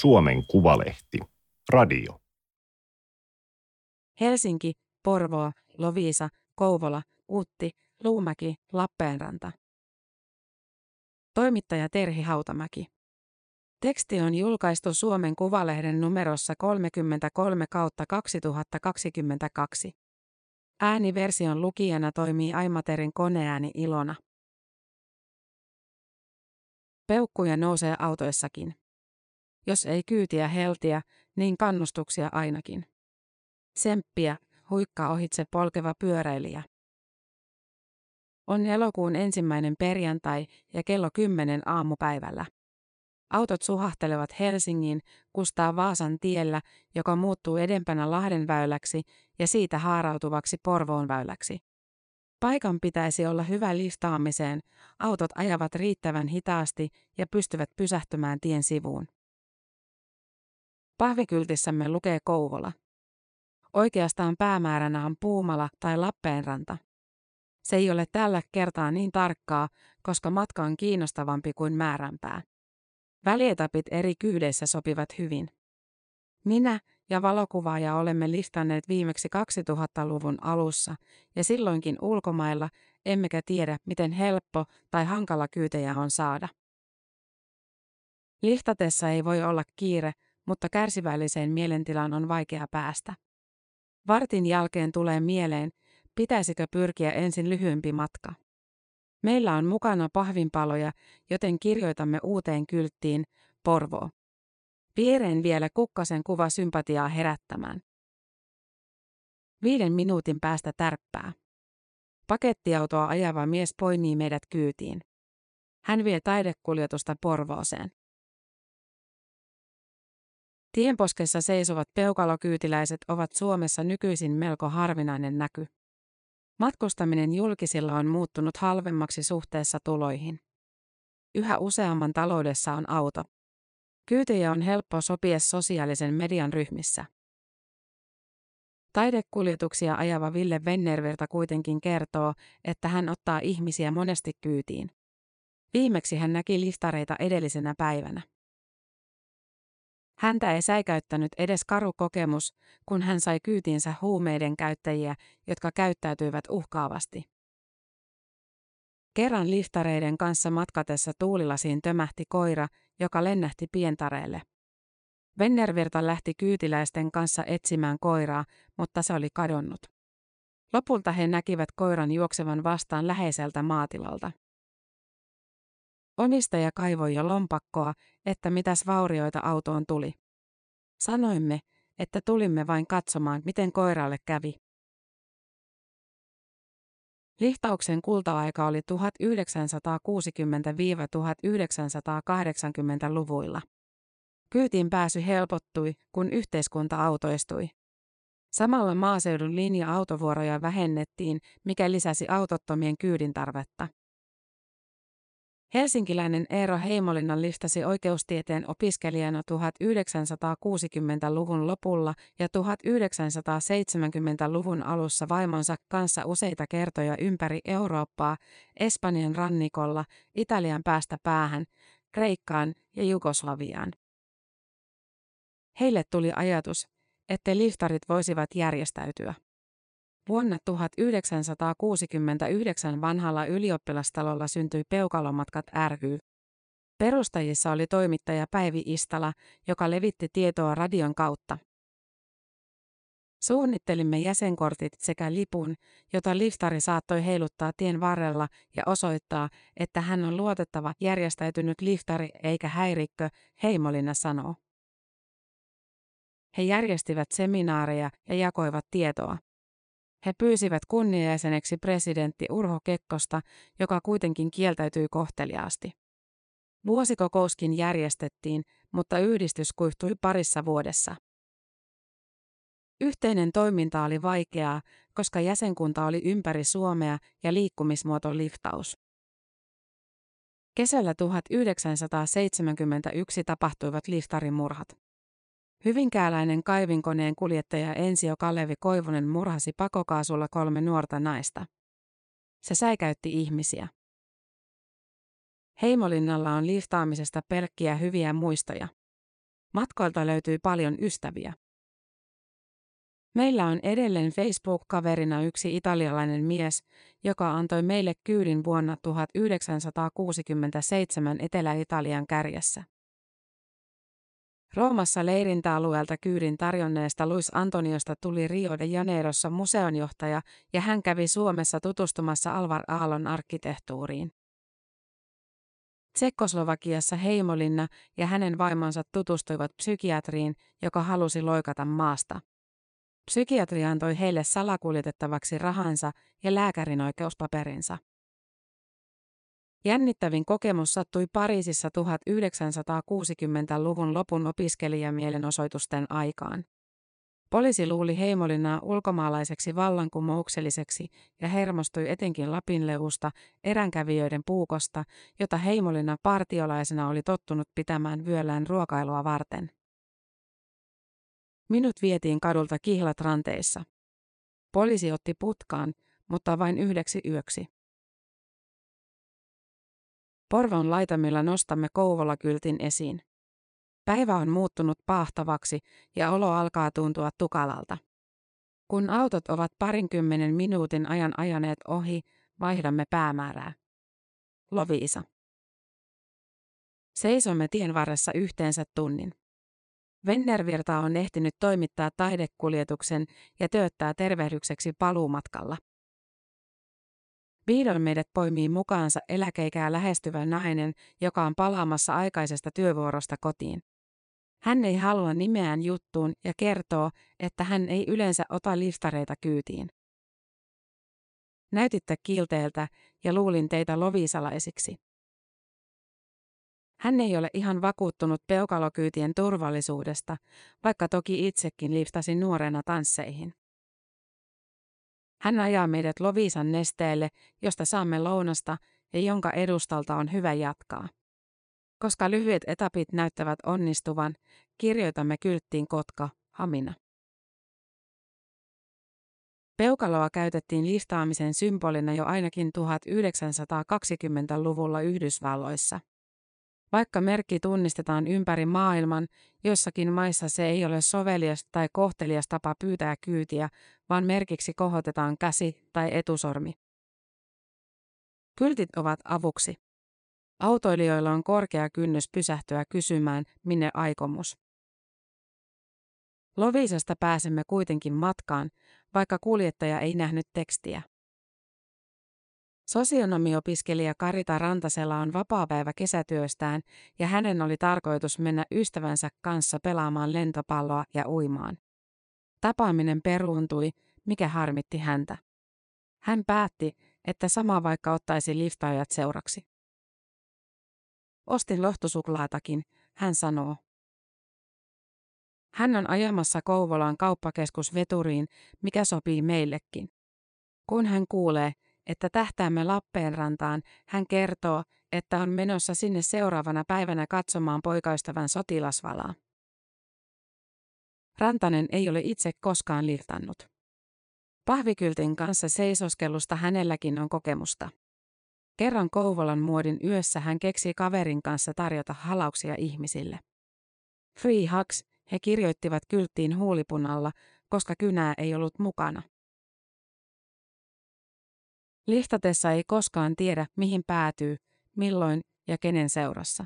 Suomen Kuvalehti. Radio. Helsinki, Porvoo, Loviisa, Kouvola, Utti, Luumäki, Lappeenranta. Toimittaja Terhi Hautamäki. Teksti on julkaistu Suomen Kuvalehden numerossa 33 kautta 2022. Ääniversion lukijana toimii Aimaterin koneääni Ilona. Peukkuja nousee autoissakin. Jos ei kyytiä heltiä, niin kannustuksia ainakin. Semppiä, huikka ohitse polkeva pyöräilijä. On elokuun ensimmäinen perjantai ja kello 10 aamupäivällä. Autot suhahtelevat Helsingin Kustaa Vaasan tiellä, joka muuttuu edempänä Lahden väyläksi ja siitä haarautuvaksi Porvoon väyläksi. Paikan pitäisi olla hyvä listaamiseen, autot ajavat riittävän hitaasti ja pystyvät pysähtymään tien sivuun. Pahvikyltissämme lukee Kouvola. Oikeastaan päämääränä on Puumala tai Lappeenranta. Se ei ole tällä kertaa niin tarkkaa, koska matka on kiinnostavampi kuin määränpää. Välietapit eri kyydeissä sopivat hyvin. Minä ja valokuvaaja olemme listanneet viimeksi 2000-luvun alussa ja silloinkin ulkomailla, emmekä tiedä, miten helppo tai hankala kyytejä on saada. Lihtatessa ei voi olla kiire, mutta kärsivälliseen mielentilaan on vaikea päästä. Vartin jälkeen tulee mieleen, pitäisikö pyrkiä ensin lyhyempi matka. Meillä on mukana pahvinpaloja, joten kirjoitamme uuteen kylttiin Porvoo. Viereen vielä kukkasen kuva sympatiaa herättämään. Viiden minuutin päästä tärppää. Pakettiautoa ajava mies poimii meidät kyytiin. Hän vie taidekuljetusta Porvooseen. Tienposkessa seisovat peukalokyytiläiset ovat Suomessa nykyisin melko harvinainen näky. Matkustaminen julkisilla on muuttunut halvemmaksi suhteessa tuloihin. Yhä useamman taloudessa on auto. Kyytejä on helppo sopia sosiaalisen median ryhmissä. Taidekuljetuksia ajava Ville Vennervirta kuitenkin kertoo, että hän ottaa ihmisiä monesti kyytiin. Viimeksi hän näki liftareita edellisenä päivänä. Häntä ei säikäyttänyt edes karu kokemus, kun hän sai kyytiinsä huumeiden käyttäjiä, jotka käyttäytyivät uhkaavasti. Kerran liftareiden kanssa matkatessa tuulilasiin tömähti koira, joka lennähti pientareelle. Vennervirta lähti kyytiläisten kanssa etsimään koiraa, mutta se oli kadonnut. Lopulta he näkivät koiran juoksevan vastaan läheiseltä maatilalta. Omistaja kaivoi jo lompakkoa, että mitäs vaurioita autoon tuli. Sanoimme, että tulimme vain katsomaan, miten koiralle kävi. Lihtauksen kulta-aika oli 1960-1980-luvuilla. Kyytiin pääsy helpottui, kun yhteiskunta autoistui. Samalla maaseudun linja-autovuoroja vähennettiin, mikä lisäsi autottomien kyydin tarvetta. Helsinkiläinen Eero Heimolinna listasi oikeustieteen opiskelijana 1960-luvun lopulla ja 1970-luvun alussa vaimonsa kanssa useita kertoja ympäri Eurooppaa, Espanjan rannikolla, Italian päästä päähän, Kreikkaan ja Jugoslaviaan. Heille tuli ajatus, että liftarit voisivat järjestäytyä. Vuonna 1969 vanhalla ylioppilastalolla syntyi Peukalomatkat ry. Perustajissa oli toimittaja Päivi Istala, joka levitti tietoa radion kautta. Suunnittelimme jäsenkortit sekä lipun, jota liftari saattoi heiluttaa tien varrella ja osoittaa, että hän on luotettava järjestäytynyt liftari eikä häirikkö, Heimolina sanoo. He järjestivät seminaareja ja jakoivat tietoa. He pyysivät kunniajäseneksi presidentti Urho Kekkosta, joka kuitenkin kieltäytyi kohteliaasti. Vuosikokouskin järjestettiin, mutta yhdistys kuihtui parissa vuodessa. Yhteinen toiminta oli vaikeaa, koska jäsenkunta oli ympäri Suomea ja liikkumismuoto liftaus. Kesällä 1971 tapahtuivat liftarimurhat. Hyvinkääläinen kaivinkoneen kuljettaja Ensio Kalevi Koivunen murhasi pakokaasulla kolme nuorta naista. Se säikäytti ihmisiä. Heimolinnalla on liftaamisesta pelkkiä hyviä muistoja. Matkoilta löytyy paljon ystäviä. Meillä on edelleen Facebook-kaverina yksi italialainen mies, joka antoi meille kyydin vuonna 1967 Etelä-Italian kärjessä. Roomassa leirintäalueelta kyydin tarjonneesta Luis Antoniosta tuli Rio de Janeirossa museonjohtaja ja hän kävi Suomessa tutustumassa Alvar Aallon arkkitehtuuriin. Tsekkoslovakiassa Heimolinna ja hänen vaimonsa tutustuivat psykiatriin, joka halusi loikata maasta. Psykiatri antoi heille salakuljetettavaksi rahansa ja lääkärin oikeuspaperinsa. Jännittävin kokemus sattui Pariisissa 1960-luvun lopun opiskelijamielenosoitusten aikaan. Poliisi luuli Heimolinaa ulkomaalaiseksi vallankumoukselliseksi ja hermostui etenkin Lapinleusta, eränkävijöiden puukosta, jota Heimolina partiolaisena oli tottunut pitämään vyöllään ruokailua varten. Minut vietiin kadulta kihlat ranteissa. Poliisi otti putkaan, mutta vain yhdeksi yöksi. Porvon laitamilla nostamme Kouvola-kyltin esiin. Päivä on muuttunut pahtavaksi ja olo alkaa tuntua tukalalta. Kun autot ovat parinkymmenen minuutin ajan ajaneet ohi, vaihdamme päämäärää. Loviisa. Seisomme tien varressa yhteensä tunnin. Vennervirta on ehtinyt toimittaa taidekuljetuksen ja tööttää tervehdykseksi paluumatkalla. Vihdoin meidät poimii mukaansa eläkeikää lähestyvä nainen, joka on palaamassa aikaisesta työvuorosta kotiin. Hän ei halua nimeään juttuun ja kertoo, että hän ei yleensä ota liftareita kyytiin. Näytitte kilteeltä ja luulin teitä lovisalaisiksi. Hän ei ole ihan vakuuttunut peukalokyytien turvallisuudesta, vaikka toki itsekin liftasi nuorena tansseihin. Hän ajaa meidät Lovisan nesteelle, josta saamme lounasta ja jonka edustalta on hyvä jatkaa. Koska lyhyet etapit näyttävät onnistuvan, kirjoitamme kylttiin Kotka, Hamina. Peukaloa käytettiin listaamisen symbolina jo ainakin 1920-luvulla Yhdysvalloissa. Vaikka merkki tunnistetaan ympäri maailman, jossakin maissa se ei ole sovelias tai kohtelias tapa pyytää kyytiä, vaan merkiksi kohotetaan käsi tai etusormi. Kyltit ovat avuksi. Autoilijoilla on korkea kynnys pysähtyä kysymään, minne aikomus. Lovisesta pääsemme kuitenkin matkaan, vaikka kuljettaja ei nähnyt tekstiä. Sosionomiopiskelija Karita Rantasella on vapaapäivä kesätyöstään ja hänen oli tarkoitus mennä ystävänsä kanssa pelaamaan lentopalloa ja uimaan. Tapaaminen peruuntui, mikä harmitti häntä. Hän päätti, että sama vaikka ottaisi liftaajat seuraksi. Ostin lohtusuklaatakin, hän sanoo. Hän on ajamassa Kouvolan kauppakeskus veturiin, mikä sopii meillekin. Kun hän kuulee, että tähtäämme Lappeenrantaan, hän kertoo, että on menossa sinne seuraavana päivänä katsomaan poikaystävän sotilasvalaa. Rantanen ei ole itse koskaan liftannut. Pahvikyltin kanssa seisoskelusta hänelläkin on kokemusta. Kerran Kouvolan muodin yössä hän keksi kaverin kanssa tarjota halauksia ihmisille. Free hugs, he kirjoittivat kylttiin huulipunalla, koska kynää ei ollut mukana. Lihtatessa ei koskaan tiedä, mihin päätyy, milloin ja kenen seurassa.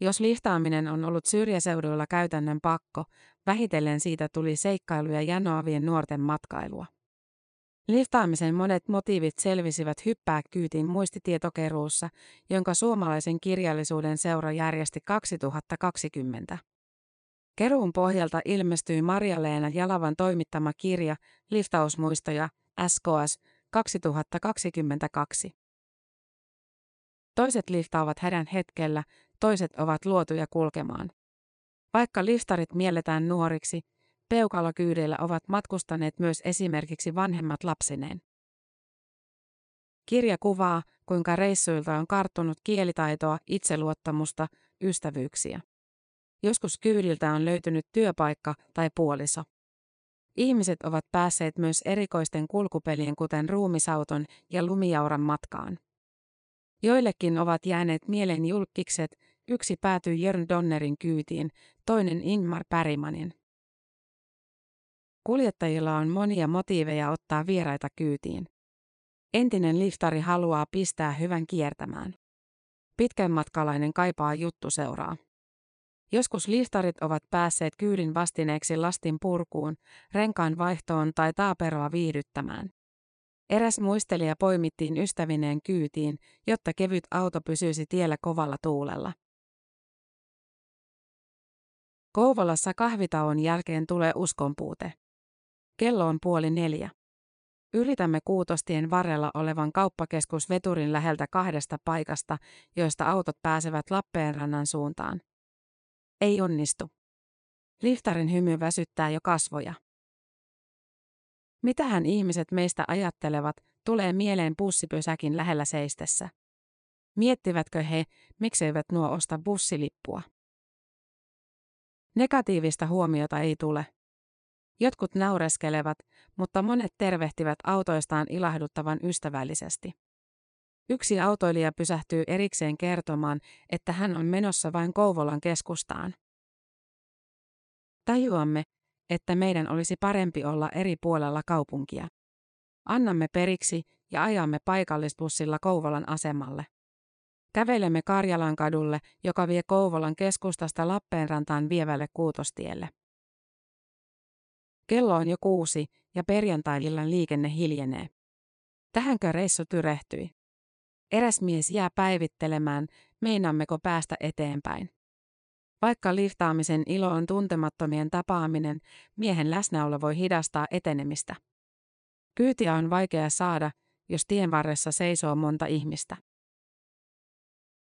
Jos lihtaaminen on ollut syrjäseuduilla käytännön pakko, vähitellen siitä tuli seikkailuja janoavien nuorten matkailua. Liftaamisen monet motiivit selvisivät hyppää kyytiin muistitietokeruussa, jonka suomalaisen kirjallisuuden seura järjesti 2020. Keruun pohjalta ilmestyi Maria-Leena Jalavan toimittama kirja Liftausmuistoja, SKS, 2022. Toiset liftaavat hädän hetkellä, toiset ovat luotuja kulkemaan. Vaikka liftarit mielletään nuoriksi, peukalokyydeillä ovat matkustaneet myös esimerkiksi vanhemmat lapsineen. Kirja kuvaa, kuinka reissuilta on karttunut kielitaitoa, itseluottamusta, ystävyyksiä. Joskus kyydiltä on löytynyt työpaikka tai puoliso. Ihmiset ovat päässeet myös erikoisten kulkupelien kuten ruumisauton ja lumijauran matkaan. Joillekin ovat jääneet mieleen julkikset, Yksi päätyi Jörn Donnerin kyytiin, toinen Ingmar Pärimanin. Kuljettajilla on monia motiiveja ottaa vieraita kyytiin. Entinen liftari haluaa pistää hyvän kiertämään. Pitkän matkalainen kaipaa juttu seuraa. Joskus liftarit ovat päässeet kyydin vastineeksi lastin purkuun, renkaan vaihtoon tai taaperoa viihdyttämään. Eräs muistelija poimittiin ystävineen kyytiin, jotta kevyt auto pysyisi tiellä kovalla tuulella. Kouvolassa kahvitauon jälkeen tulee uskonpuute. Kello on puoli neljä. Yritämme Kuutostien varrella olevan kauppakeskus Veturin läheltä kahdesta paikasta, joista autot pääsevät Lappeenrannan suuntaan. Ei onnistu. Liftarin hymy väsyttää jo kasvoja. Mitähän ihmiset meistä ajattelevat, tulee mieleen bussipysäkin lähellä seistessä. Miettivätkö he, mikseivät nuo osta bussilippua? Negatiivista huomiota ei tule. Jotkut naureskelevat, mutta monet tervehtivät autoistaan ilahduttavan ystävällisesti. Yksi autoilija pysähtyy erikseen kertomaan, että hän on menossa vain Kouvolan keskustaan. Tajuamme, että meidän olisi parempi olla eri puolella kaupunkia. Annamme periksi ja ajamme paikallisbussilla Kouvolan asemalle. Kävelemme Karjalan kadulle, joka vie Kouvolan keskustasta Lappeenrantaan vievälle Kuutostielle. Kello on jo kuusi ja perjantai liikenne hiljenee. Tähänkö reissu tyrehtyi? Eräs mies jää päivittelemään, meinammeko päästä eteenpäin. Vaikka liftaamisen ilo on tuntemattomien tapaaminen, miehen läsnäolo voi hidastaa etenemistä. Kyytiä on vaikea saada, jos tien varressa seisoo monta ihmistä.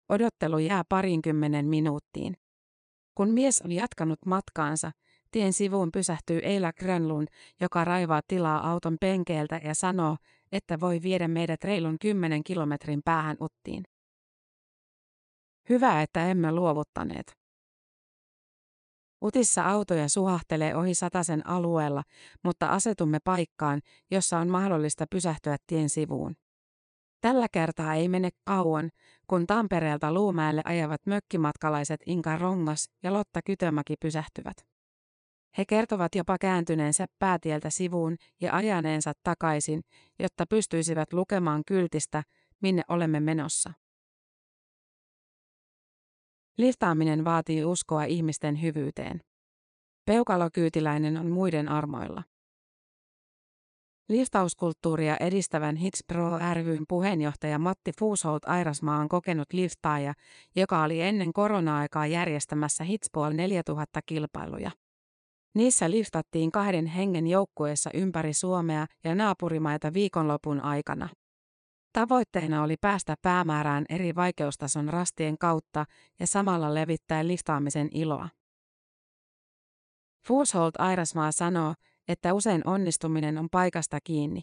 Odottelu jää parinkymmenen minuuttiin. Kun mies on jatkanut matkaansa, tien sivuun pysähtyy Eila Grönlund, joka raivaa tilaa auton penkeeltä ja sanoo, että voi viedä meidät reilun kymmenen kilometrin päähän Uttiin. Hyvä, että emme luovuttaneet. Utissa autoja suhahtelee ohi satasen alueella, mutta asetumme paikkaan, jossa on mahdollista pysähtyä tien sivuun. Tällä kertaa ei mene kauan, kun Tampereelta Luumäelle ajavat mökkimatkalaiset Inka Rongas ja Lotta Kytömäki pysähtyvät. He kertovat jopa kääntyneensä päätieltä sivuun ja ajaneensa takaisin, jotta pystyisivät lukemaan kyltistä, minne olemme menossa. Liftaaminen vaatii uskoa ihmisten hyvyyteen. Peukalokyytiläinen on muiden armoilla. Liftauskulttuuria edistävän Hits Pro ryn puheenjohtaja Matti Fuusholt Airasmaa on kokenut liftaaja, joka oli ennen korona-aikaa järjestämässä Hitspool 4000 kilpailuja. Niissä liftattiin kahden hengen joukkueessa ympäri Suomea ja naapurimaita viikonlopun aikana. Tavoitteena oli päästä päämäärään eri vaikeustason rastien kautta ja samalla levittää liftaamisen iloa. Fuusholt Airasmaa sanoo, että usein onnistuminen on paikasta kiinni.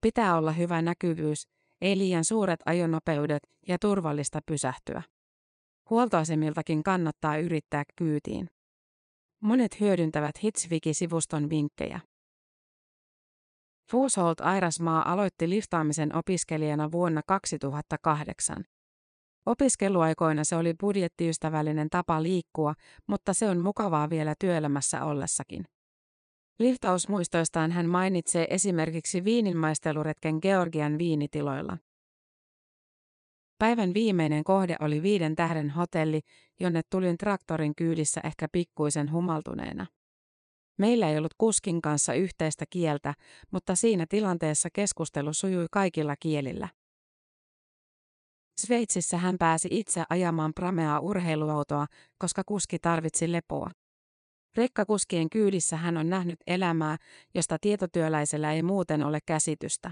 Pitää olla hyvä näkyvyys, ei liian suuret ajonopeudet ja turvallista pysähtyä. Huoltoasemiltakin kannattaa yrittää kyytiin. Monet hyödyntävät Hitsviki-sivuston vinkkejä. Fuusholt Airasmaa aloitti liftaamisen opiskelijana vuonna 2008. Opiskeluaikoina se oli budjettiystävällinen tapa liikkua, mutta se on mukavaa vielä työelämässä ollessakin. Liftausmuistoistaan hän mainitsee esimerkiksi viininmaisteluretken Georgian viinitiloilla. Päivän viimeinen kohde oli viiden tähden hotelli, jonne tulin traktorin kyydissä ehkä pikkuisen humaltuneena. Meillä ei ollut kuskin kanssa yhteistä kieltä, mutta siinä tilanteessa keskustelu sujui kaikilla kielillä. Sveitsissä hän pääsi itse ajamaan prameaa urheiluautoa, koska kuski tarvitsi lepoa. Rekkakuskien kyydissä hän on nähnyt elämää, josta tietotyöläisellä ei muuten ole käsitystä.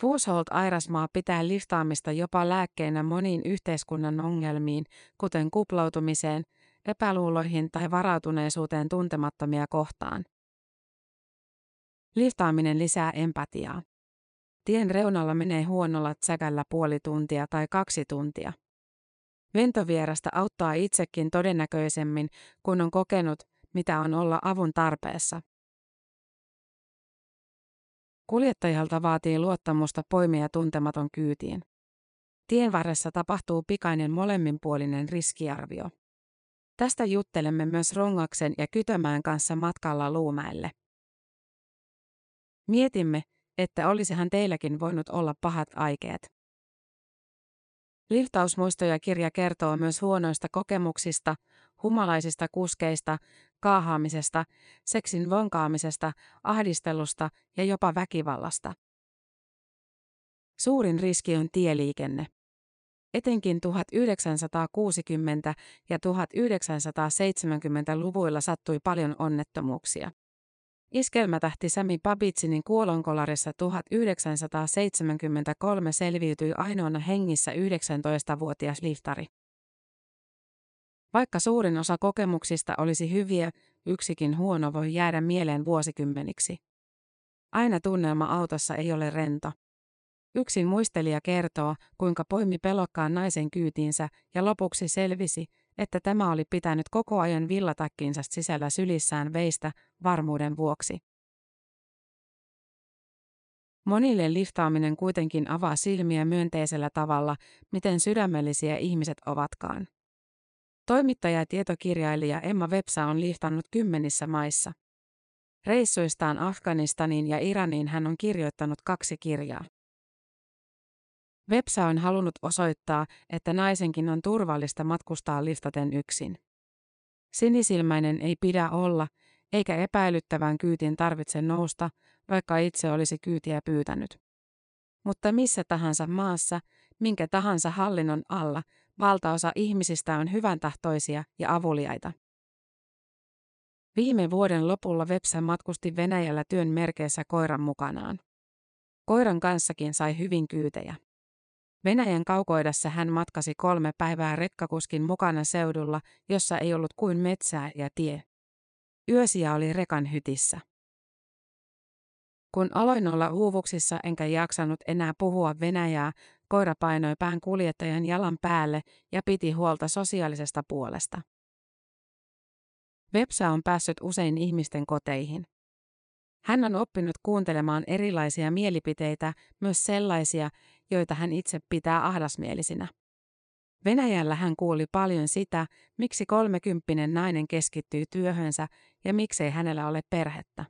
Fuusholt Airasmaa pitää liftaamista jopa lääkkeenä moniin yhteiskunnan ongelmiin, kuten kuplautumiseen, epäluuloihin tai varautuneisuuteen tuntemattomia kohtaan. Liftaaminen lisää empatiaa. Tien reunalla menee huonolla tsäkällä puoli tuntia tai kaksi tuntia. Ventovierasta auttaa itsekin todennäköisemmin, kun on kokenut, mitä on olla avun tarpeessa. Kuljettajalta vaatii luottamusta poimia tuntematon kyytiin. Tien varressa tapahtuu pikainen molemminpuolinen riskiarvio. Tästä juttelemme myös Rongaksen ja Kytömään kanssa matkalla Luumäelle. Mietimme, että olisihan teilläkin voinut olla pahat aikeet. Liftausmuistoja kirja kertoo myös huonoista kokemuksista, humalaisista kuskeista, kaahaamisesta, seksin vonkaamisesta, ahdistelusta ja jopa väkivallasta. Suurin riski on tieliikenne. Etenkin 1960- ja 1970-luvuilla sattui paljon onnettomuuksia. Iskelmätähti Sami Babitsinin kuolonkolarissa 1973 selviytyi ainoana hengissä 19-vuotias liftari. Vaikka suurin osa kokemuksista olisi hyviä, yksikin huono voi jäädä mieleen vuosikymmeniksi. Aina tunnelma autossa ei ole rento. Yksin muistelija kertoo, kuinka poimi pelokkaan naisen kyytiinsä ja lopuksi selvisi, että tämä oli pitänyt koko ajan villatakkinsa sisällä sylissään veistä varmuuden vuoksi. Monille liftaaminen kuitenkin avaa silmiä myönteisellä tavalla, miten sydämellisiä ihmiset ovatkaan. Toimittaja ja tietokirjailija Emma Websa on liftannut kymmenissä maissa. Reissuistaan Afganistaniin ja Iraniin hän on kirjoittanut kaksi kirjaa. Websa on halunnut osoittaa, että naisenkin on turvallista matkustaa liftaten yksin. Sinisilmäinen ei pidä olla, eikä epäilyttävän kyytin tarvitse nousta, vaikka itse olisi kyytiä pyytänyt. Mutta missä tahansa maassa, minkä tahansa hallinnon alla, valtaosa ihmisistä on hyvän tahtoisia ja avuliaita. Viime vuoden lopulla Websa matkusti Venäjällä työn merkeissä koiran mukanaan. Koiran kanssakin sai hyvin kyytejä. Venäjän kaukoidassa hän matkasi kolme päivää rekkakuskin mukana seudulla, jossa ei ollut kuin metsää ja tie. Yösiä oli rekan hytissä. Kun aloin olla uuvuksissa enkä jaksanut enää puhua venäjää, koira painoi pään kuljettajan jalan päälle ja piti huolta sosiaalisesta puolesta. Websa on päässyt usein ihmisten koteihin. Hän on oppinut kuuntelemaan erilaisia mielipiteitä, myös sellaisia, joita hän itse pitää ahdasmielisinä. Venäjällä hän kuuli paljon sitä, miksi kolmekymppinen nainen keskittyy työhönsä ja miksei hänellä ole perhettä.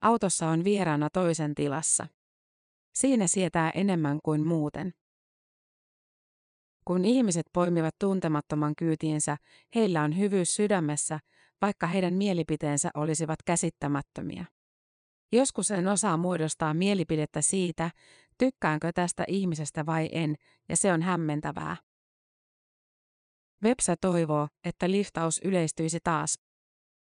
Autossa on vieraana toisen tilassa. Siinä sietää enemmän kuin muuten. Kun ihmiset poimivat tuntemattoman kyytiinsä, heillä on hyvyys sydämessä, vaikka heidän mielipiteensä olisivat käsittämättömiä. Joskus en osaa muodostaa mielipidettä siitä, tykkäänkö tästä ihmisestä vai en, ja se on hämmentävää. Websä toivoo, että liftaus yleistyisi taas.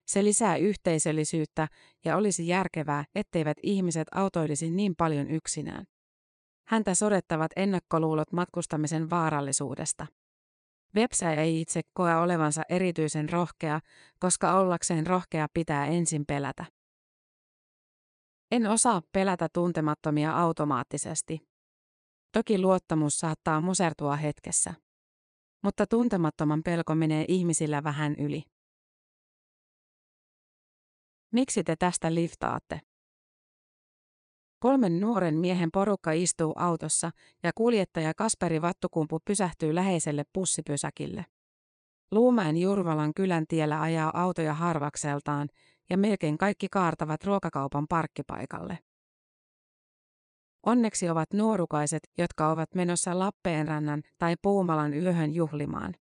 Se lisää yhteisöllisyyttä ja olisi järkevää, etteivät ihmiset autoilisi niin paljon yksinään. Häntä sodettavat ennakkoluulot matkustamisen vaarallisuudesta. Websä ei itse koe olevansa erityisen rohkea, koska ollakseen rohkea pitää ensin pelätä. En osaa pelätä tuntemattomia automaattisesti. Toki luottamus saattaa musertua hetkessä. Mutta tuntemattoman pelko menee ihmisillä vähän yli. Miksi te tästä liftaatte? Kolmen nuoren miehen porukka istuu autossa ja kuljettaja Kasperi Vattukumpu pysähtyy läheiselle pussipysäkille. Luumäen Jurvalan kylän tiellä ajaa autoja harvakseltaan ja melkein kaikki kaartavat ruokakaupan parkkipaikalle. Onneksi ovat nuorukaiset, jotka ovat menossa Lappeenrannan tai Puumalan yöhön juhlimaan.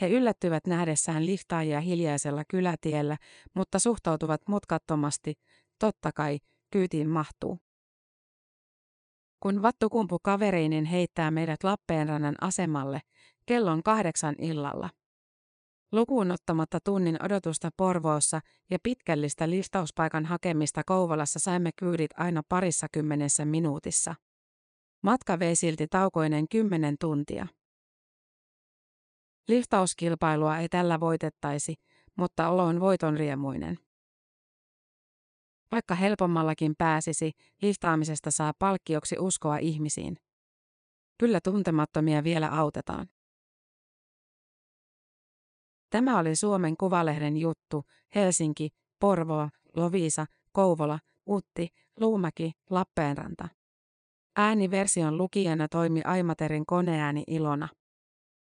He yllättyvät nähdessään liftaajia hiljaisella kylätiellä, mutta suhtautuvat mutkattomasti, totta kai, kyytiin mahtuu. Kun vattukumpu kavereinen heittää meidät Lappeenrannan asemalle, kellon kahdeksan illalla. Lukuun ottamatta tunnin odotusta Porvoossa ja pitkällistä liftauspaikan hakemista Kouvolassa saimme kyydit aina parissa kymmenessä minuutissa. Matka vei silti taukoinen kymmenen tuntia. Liftauskilpailua ei tällä voitettaisi, mutta olo on voiton riemuinen. Vaikka helpommallakin pääsisi, liftaamisesta saa palkkioksi uskoa ihmisiin. Kyllä tuntemattomia vielä autetaan. Tämä oli Suomen Kuvalehden juttu, Helsinki, Porvoo, Lovisa, Kouvola, Utti, Luumäki, Lappeenranta. Ääniversion lukijana toimi Aimaterin koneääni Ilona.